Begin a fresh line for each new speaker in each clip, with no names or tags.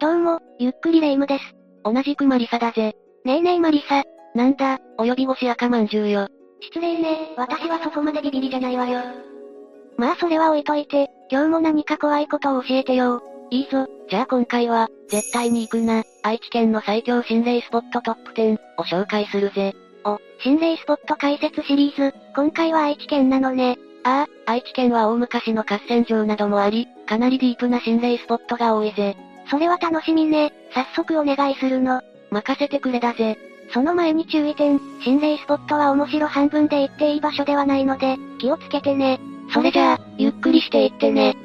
どうも、ゆっくりレ夢ムです。
同じくマリサだぜ。
ねえねえマリサ。
なんだ、お呼び越し赤まんじゅうよ。
失礼ね、私はそこまでビビリじゃないわよ。まあそれは置いといて、今日も何か怖いことを教えてよ。
いいぞ、じゃあ今回は、絶対に行くな、愛知県の最強心霊スポットトップ10を紹介するぜ。
お、心霊スポット解説シリーズ、今回は愛知県なのね。
ああ、愛知県は大昔の合戦場などもあり、かなりディープな心霊スポットが多いぜ。
それは楽しみね。早速お願いするの。
任せてくれだぜ。
その前に注意点、心霊スポットは面白半分で行っていい場所ではないので、気をつけてね。
それじゃあ、ゆっくりしていってね。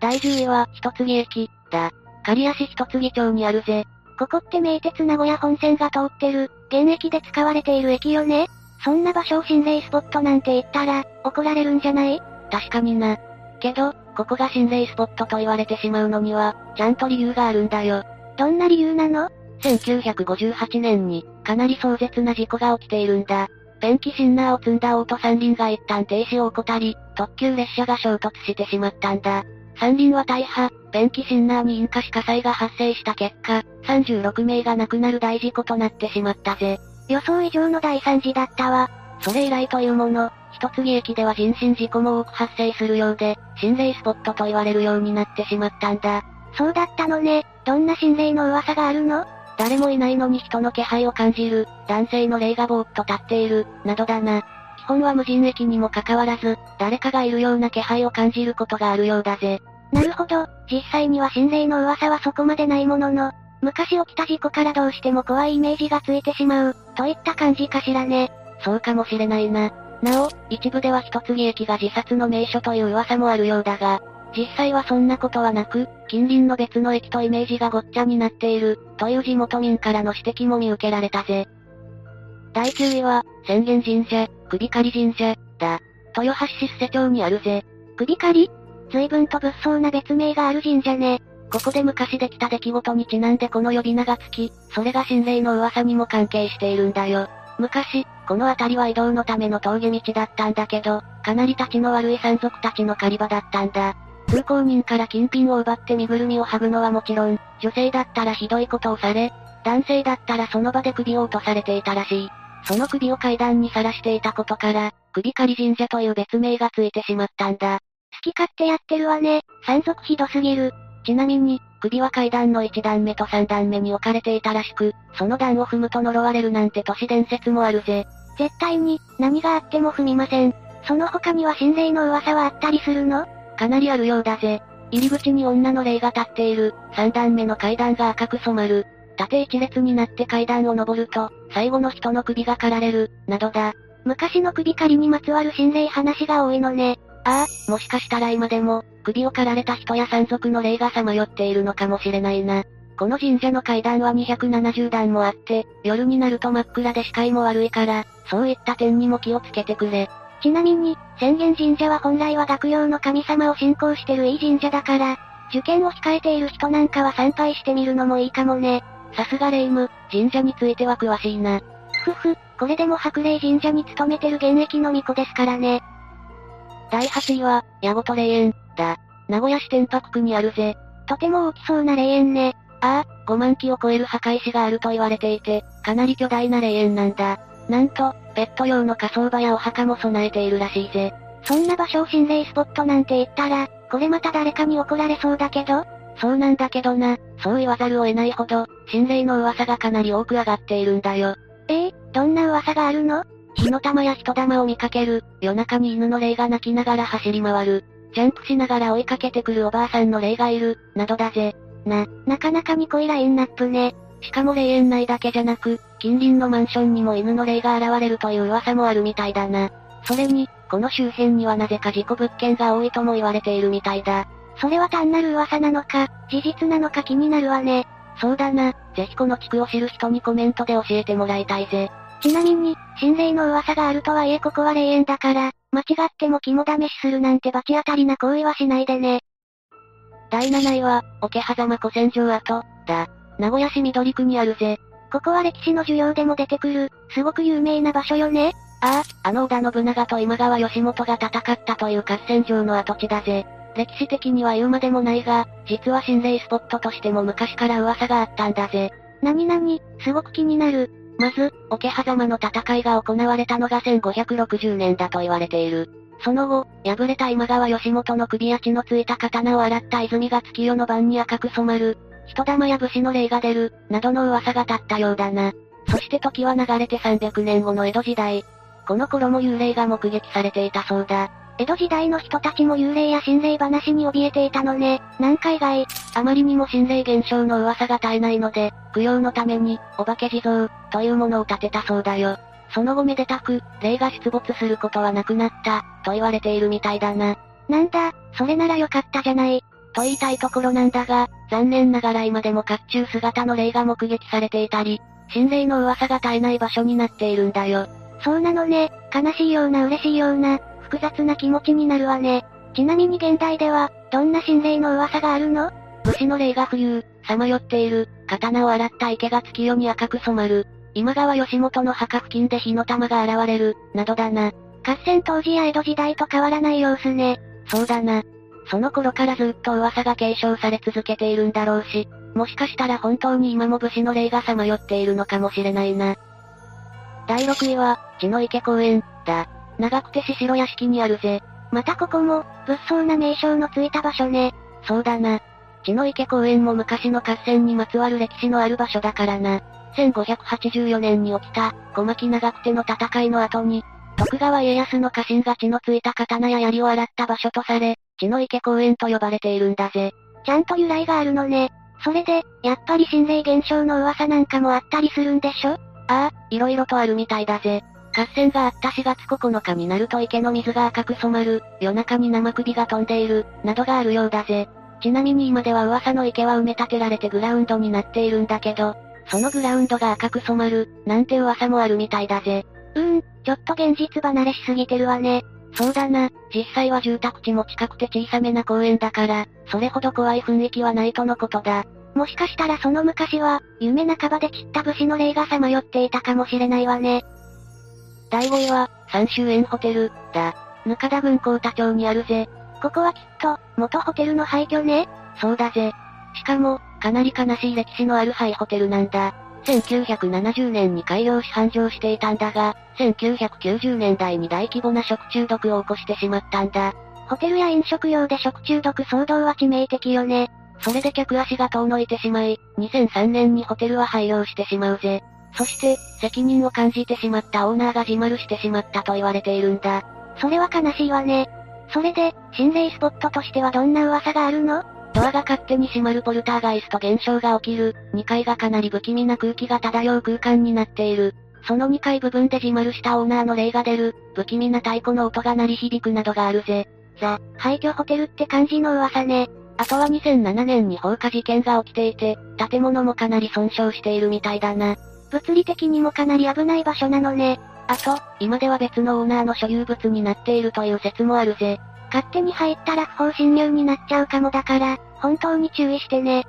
第10位は、一継駅、だ。刈谷市一継町にあるぜ。
ここって名鉄名古屋本線が通ってる、現役で使われている駅よねそんな場所を心霊スポットなんて言ったら、怒られるんじゃない？
確かにな。けど、ここが心霊スポットと言われてしまうのには、ちゃんと理由があるんだよ。
どんな理由なの
?1958 年に、かなり壮絶な事故が起きているんだ。ペンキシンナーを積んだオート三輪が一旦停止を怠り、特急列車が衝突してしまったんだ。三輪は大破、ペンキシンナーに引火し火災が発生した結果、36名が亡くなる大事故となってしまったぜ。
予想以上の大惨事だったわ。
それ以来というもの、一継駅では人身事故も多く発生するようで、心霊スポットと言われるようになってしまったんだ。
そうだったのね。どんな心霊の噂があるの？
誰もいないのに人の気配を感じる、男性の霊がぼーっと立っている、などだな。基本は無人駅にもかかわらず、誰かがいるような気配を感じることがあるようだぜ。
なるほど、実際には心霊の噂はそこまでないものの、昔起きた事故からどうしても怖いイメージがついてしまう、といった感じかしらね。
そうかもしれないな。なお、一部では一継駅が自殺の名所という噂もあるようだが、実際はそんなことはなく、近隣の別の駅とイメージがごっちゃになっている、という地元民からの指摘も見受けられたぜ。第9位は、宣言神社、首狩り神社、だ。豊橋市施町にあるぜ。
首狩り？随分と物騒な別名がある神社ね。
ここで昔できた出来事にちなんでこの呼び名がつき、それが心霊の噂にも関係しているんだよ。昔、この辺りは移動のための峠道だったんだけど、かなり立ちの悪い山賊たちの狩り場だったんだ。通行人から金品を奪って身ぐるみを剥ぐのはもちろん、女性だったらひどいことをされ、男性だったらその場で首を落とされていたらしい。その首を階段にさらしていたことから、首狩り神社という別名がついてしまったんだ。
好き勝手やってるわね。山賊ひどすぎる。
ちなみに、首は階段の1段目と3段目に置かれていたらしく、その段を踏むと呪われるなんて都市伝説もあるぜ。
絶対に、何があっても踏みません。その他には心霊の噂はあったりするの？
かなりあるようだぜ。入り口に女の霊が立っている、3段目の階段が赤く染まる。縦一列になって階段を登ると、最後の人の首が刈られる、などだ。
昔の首狩りにまつわる心霊話が多いのね。
ああ、もしかしたら今でも、首を刈られた人や山賊の霊がさまよっているのかもしれないな。この神社の階段は270段もあって、夜になると真っ暗で視界も悪いから、そういった点にも気をつけてくれ。
ちなみに、宣言神社は本来は学用の神様を信仰してるいい神社だから、受験を控えている人なんかは参拝してみるのもいいかもね。
さすが霊夢、神社については詳しいな。
ふふ、これでも白霊神社に勤めてる現役の巫女ですからね。
第8位は、矢事霊園、だ。名古屋市天白区にあるぜ。
とても大きそうな霊園ね。
ああ、5万基を超える墓石があると言われていて、かなり巨大な霊園なんだ。なんと、ペット用の火葬場やお墓も備えているらしいぜ。
そんな場所を心霊スポットなんて言ったら、これまた誰かに怒られそうだけど？
そうなんだけどな、そう言わざるを得ないほど、心霊の噂がかなり多く上がっているんだよ。
ええー、どんな噂があるの？
火の玉や人玉を見かける、夜中に犬の霊が鳴きながら走り回る、ジャンプしながら追いかけてくるおばあさんの霊がいる、などだぜ。
な、なかなかに濃いラインナップね。
しかも霊園内だけじゃなく、近隣のマンションにも犬の霊が現れるという噂もあるみたいだな。それに、この周辺にはなぜか事故物件が多いとも言われているみたいだ。
それは単なる噂なのか、事実なのか気になるわね。
そうだな、ぜひこの地区を知る人にコメントで教えてもらいたいぜ。
ちなみに、心霊の噂があるとはいえここは霊園だから、間違っても肝試しするなんて罰当たりな行為はしないでね。
第7位は、桶狭間古戦場跡、だ。名古屋市緑区にあるぜ。
ここは歴史の授業でも出てくる、すごく有名な場所よね。
ああ、あの織田信長と今川義元が戦ったという合戦場の跡地だぜ。歴史的には言うまでもないが、実は心霊スポットとしても昔から噂があったんだぜ。
なになに、すごく気になる。
まず、桶狭間の戦いが行われたのが1560年だと言われている。その後、敗れた今川義元の首や血のついた刀を洗った泉が月夜の晩に赤く染まる、人玉や武士の霊が出る、などの噂が立ったようだな。そして時は流れて300年後の江戸時代。この頃も幽霊が目撃されていたそうだ。
江戸時代の人たちも幽霊や心霊話に怯えていたのね。南海外。
あまりにも心霊現象の噂が絶えないので、供養のために、お化け地蔵、というものを建てたそうだよ。その後めでたく、霊が出没することはなくなった、と言われているみたいだな。
なんだ、それならよかったじゃない。
と言いたいところなんだが、残念ながら今でも甲冑姿の霊が目撃されていたり、心霊の噂が絶えない場所になっているんだよ。
そうなのね、悲しいような嬉しいような、複雑な気持ちになるわね。ちなみに現代では、どんな心霊の噂があるの？
武士の霊が浮遊、さまよっている、刀を洗った池が月夜に赤く染まる、今川義元の墓付近で火の玉が現れる、などだな。
合戦当時や江戸時代と変わらない様子ね。
そうだな。その頃からずっと噂が継承され続けているんだろうし、もしかしたら本当に今も武士の霊がさまよっているのかもしれないな。第6位は、血の池公園、だ。長くてししろ屋敷にあるぜ。
またここも、物騒な名称のついた場所ね。
そうだな。血の池公園も昔の合戦にまつわる歴史のある場所だからな。1584年に起きた、小牧長久手の戦いの後に、徳川家康の家臣が血のついた刀や槍を洗った場所とされ、血の池公園と呼ばれているんだぜ。
ちゃんと由来があるのね。それで、やっぱり心霊現象の噂なんかもあったりするんでしょ？あ
あ、色々とあるみたいだぜ。合戦があった4月9日になると池の水が赤く染まる、夜中に生首が飛んでいる、などがあるようだぜ。ちなみに今では噂の池は埋め立てられてグラウンドになっているんだけど、そのグラウンドが赤く染まる、なんて噂もあるみたいだぜ。
うーん、ちょっと現実離れしすぎてるわね。
そうだな、実際は住宅地も近くて小さめな公園だから、それほど怖い雰囲気はないとのことだ。
もしかしたらその昔は、夢半ばで散った武士の霊がさまよっていたかもしれないわね。
第5位は、三州園ホテル、だ。ぬかだ郡高田町にあるぜ。
ここはきっと、元ホテルの廃墟ね
そうだぜ。しかも、かなり悲しい歴史のある廃ホテルなんだ。1970年に開業し繁盛していたんだが、1990年代に大規模な食中毒を起こしてしまったんだ。
ホテルや飲食用で食中毒騒動は致命的よね。
それで客足が遠のいてしまい、2003年にホテルは廃業してしまうぜ。そして、責任を感じてしまったオーナーが自丸してしまったと言われているんだ。
それは悲しいわね。それで、心霊スポットとしてはどんな噂があるの？
ドアが勝手に閉まるポルターガイスト現象が起きる、2階がかなり不気味な空気が漂う空間になっている。その2階部分で自丸したオーナーの霊が出る、不気味な太鼓の音が鳴り響くなどがあるぜ。
ザ・廃墟ホテルって感じの噂ね。
あとは2007年に放火事件が起きていて、建物もかなり損傷しているみたいだな。
物理的にもかなり危ない場所なのね。
あと、今では別のオーナーの所有物になっているという説もあるぜ。
勝手に入ったら不法侵入になっちゃうかもだから、本当に注意してね。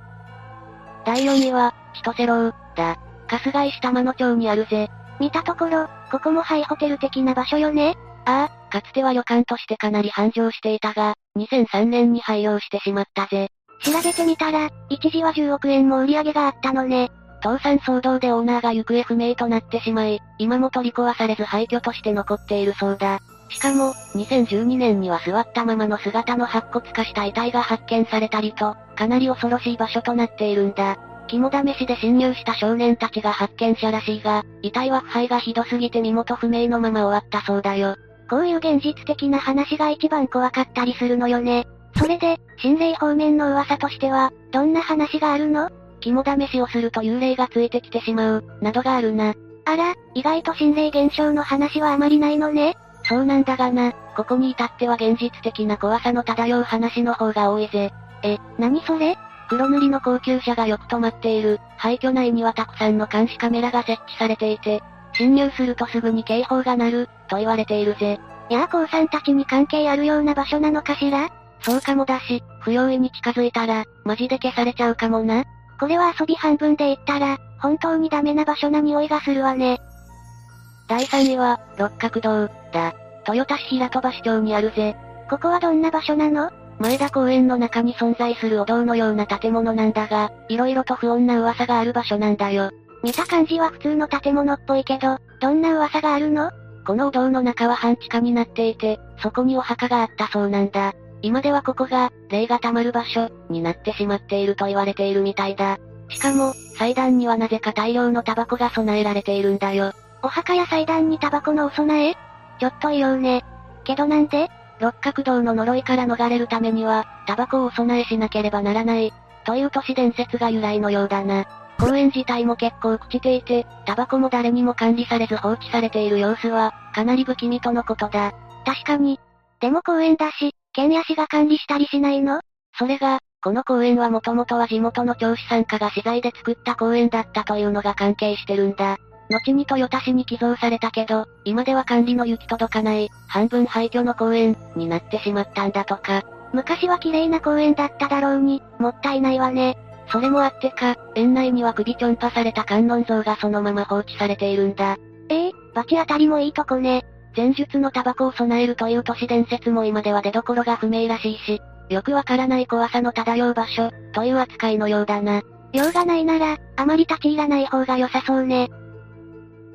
第4位は、千歳楼、だ。春日井下間野町にあるぜ。
見たところ、ここもハイホテル的な場所よね
ああ、かつては旅館としてかなり繁盛していたが、2003年に廃業してしまったぜ。
調べてみたら、一時は10億円も売り上げがあったのね。
倒産騒動でオーナーが行方不明となってしまい、今も取り壊されず廃墟として残っているそうだ。しかも、2012年には座ったままの姿の白骨化した遺体が発見されたりと、かなり恐ろしい場所となっているんだ。肝試しで侵入した少年たちが発見者らしいが、遺体は腐敗がひどすぎて身元不明のまま終わったそうだよ。
こういう現実的な話が一番怖かったりするのよね。それで、心霊方面の噂としては、どんな話があるの？
肝試しをすると幽霊がついてきてしまう、などがあるな。
あら、意外と心霊現象の話はあまりないのね。
そうなんだがな、ここに至っては現実的な怖さの漂う話の方が多いぜ。
え、何それ
黒塗りの高級車がよく止まっている、廃墟内にはたくさんの監視カメラが設置されていて、侵入するとすぐに警報が鳴る、と言われているぜ。
やあ、高さんたちに関係あるような場所なのかしら
そうかもだし、不用意に近づいたら、マジで消されちゃうかもな。
これは遊び半分で言ったら、本当にダメな場所な匂いがするわね。
第3位は、六角堂、だ。豊田市平戸橋町にあるぜ。
ここはどんな場所なの？
前田公園の中に存在するお堂のような建物なんだが、色々と不穏な噂がある場所なんだよ。
見た感じは普通の建物っぽいけど、どんな噂があるの？
このお堂の中は半地下になっていて、そこにお墓があったそうなんだ。今ではここが、霊が溜まる場所、になってしまっていると言われているみたいだ。しかも、祭壇にはなぜか大量のタバコが備えられているんだよ。
お墓や祭壇にタバコのお供え？ちょっと異様ね。けどなんで？
六角堂の呪いから逃れるためには、タバコをお供えしなければならない、という都市伝説が由来のようだな。公園自体も結構朽ちていて、タバコも誰にも管理されず放置されている様子は、かなり不気味とのことだ。
確かに。でも公園だし、県や市が管理したりしないの？
それが、この公園はもともとは地元の教師参加が資材で作った公園だったというのが関係してるんだ。後に豊田市に寄贈されたけど、今では管理の行き届かない、半分廃墟の公園、になってしまったんだとか。
昔は綺麗な公園だっただろうに、もったいないわね。
それもあってか、園内には首ちょんぱされた観音像がそのまま放置されているんだ。
ええー、バチ当たりもいいとこね。
前述のタバコを備えるという都市伝説も今では出所が不明らしいし、よくわからない怖さの漂う場所、という扱いのようだな。
用がないなら、あまり立ち入らない方が良さそうね。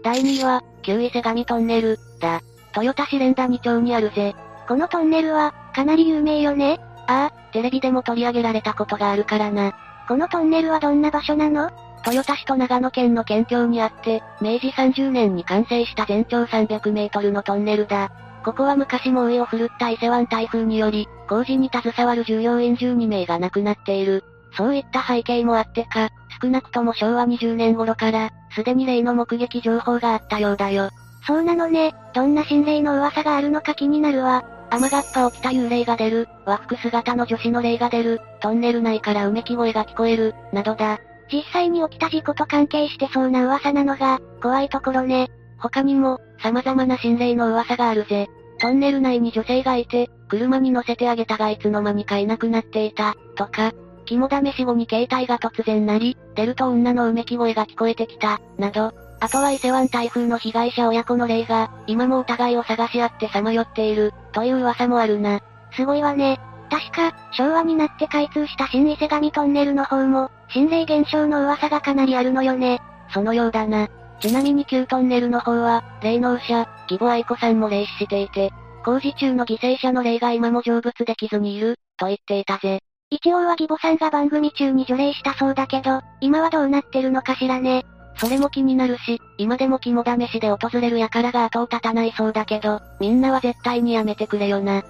第2位は、旧伊勢神トンネル、だ。豊田市連田2町にあるぜ。
このトンネルは、かなり有名よね
ああ、テレビでも取り上げられたことがあるからな。
このトンネルはどんな場所なの？
豊田市と長野県の県境にあって、明治30年に完成した全長300メートルのトンネルだ。ここは昔猛威を振るった伊勢湾台風により、工事に携わる従業員12名が亡くなっている。そういった背景もあってか、少なくとも昭和20年頃から、すでに霊の目撃情報があったようだよ。
そうなのね、どんな心霊の噂があるのか気になるわ。
雨がっぱ起きた幽霊が出る、和服姿の女子の霊が出る、トンネル内からうめき声が聞こえる、などだ。
実際に起きた事故と関係してそうな噂なのが、怖いところね。
他にも、様々な心霊の噂があるぜ。トンネル内に女性がいて、車に乗せてあげたがいつの間にかいなくなっていた、とか、肝試し後に携帯が突然鳴り、出ると女のうめき声が聞こえてきた、など、あとは伊勢湾台風の被害者親子の霊が、今もお互いを探し合ってさまよっている、という噂もあるな。
すごいわね。確か、昭和になって開通した新伊勢神トンネルの方も、心霊現象の噂がかなりあるのよね。
そのようだな。ちなみに旧トンネルの方は、霊能者、義母愛子さんも霊視していて、工事中の犠牲者の霊が今も成仏できずにいる、と言っていたぜ。
一応は義母さんが番組中に除霊したそうだけど、今はどうなってるのかしらね。
それも気になるし、今でも肝試しで訪れる輩が後を絶たないそうだけど、みんなは絶対にやめてくれよな。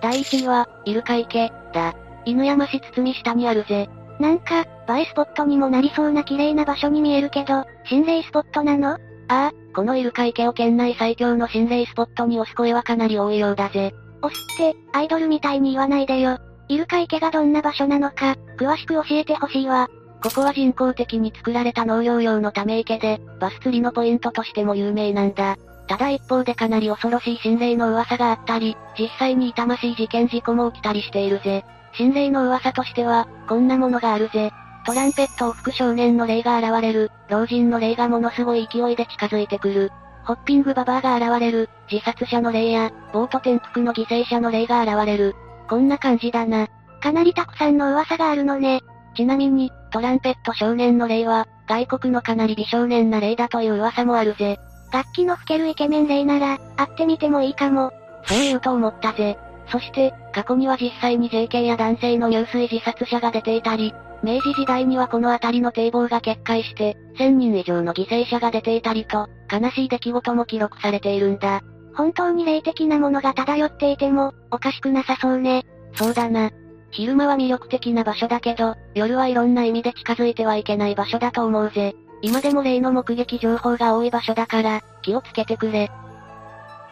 第1位は、イルカ池、だ。犬山市堤下にあるぜ。
なんか、映えスポットにもなりそうな綺麗な場所に見えるけど、心霊スポットなの？あ
あ、このイルカ池を県内最強の心霊スポットに押す声はかなり多いようだぜ。
押すって、アイドルみたいに言わないでよ。イルカ池がどんな場所なのか、詳しく教えてほしいわ。
ここは人工的に作られた農業用のため池で、バス釣りのポイントとしても有名なんだ。ただ一方でかなり恐ろしい心霊の噂があったり、実際に痛ましい事件事故も起きたりしているぜ。心霊の噂としては、こんなものがあるぜ。トランペットを吹く少年の霊が現れる、老人の霊がものすごい勢いで近づいてくる。ホッピングババアが現れる、自殺者の霊や、ボート転覆の犠牲者の霊が現れる。こんな感じだな。
かなりたくさんの噂があるのね。
ちなみに、トランペット少年の霊は、外国のかなり美少年な霊だという噂もあるぜ。
楽器の吹けるイケメン霊なら、会ってみてもいいかも。
そう言うと思ったぜ。そして、過去には実際に JK や男性の入水自殺者が出ていたり、明治時代にはこの辺りの堤防が決壊して、1000人以上の犠牲者が出ていたりと、悲しい出来事も記録されているんだ。
本当に霊的なものが漂っていても、おかしくなさそうね。
そうだな。昼間は魅力的な場所だけど、夜はいろんな意味で近づいてはいけない場所だと思うぜ。今でも例の目撃情報が多い場所だから、気をつけてくれ。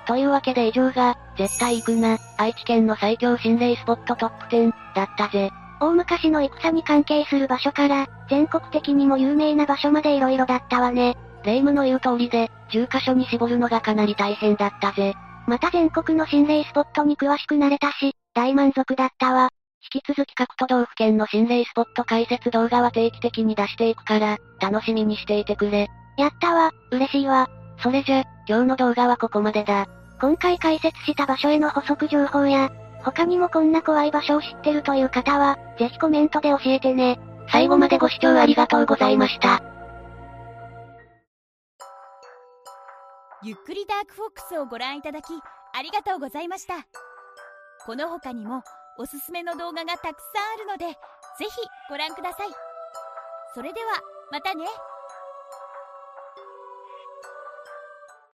というわけで以上が、絶対行くな、愛知県の最強心霊スポットトップ10、だったぜ。
大昔の戦に関係する場所から、全国的にも有名な場所まで色々だったわね。
霊夢の言う通りで、10カ所に絞るのがかなり大変だったぜ。
また全国の心霊スポットに詳しくなれたし、大満足だったわ。
引き続き各都道府県の心霊スポット解説動画は定期的に出していくから、楽しみにしていてくれ。
やったわ、嬉しいわ。
それじゃ、今日の動画はここまでだ。
今回解説した場所への補足情報や、他にもこんな怖い場所を知ってるという方は、ぜひコメントで教えてね。
最後までご視聴ありがとうございました。
ゆっくりダークフォックスをご覧いただき、ありがとうございました。この他にも、おすすめの動画がたくさんあるので、ぜひご覧ください。それでは、またね。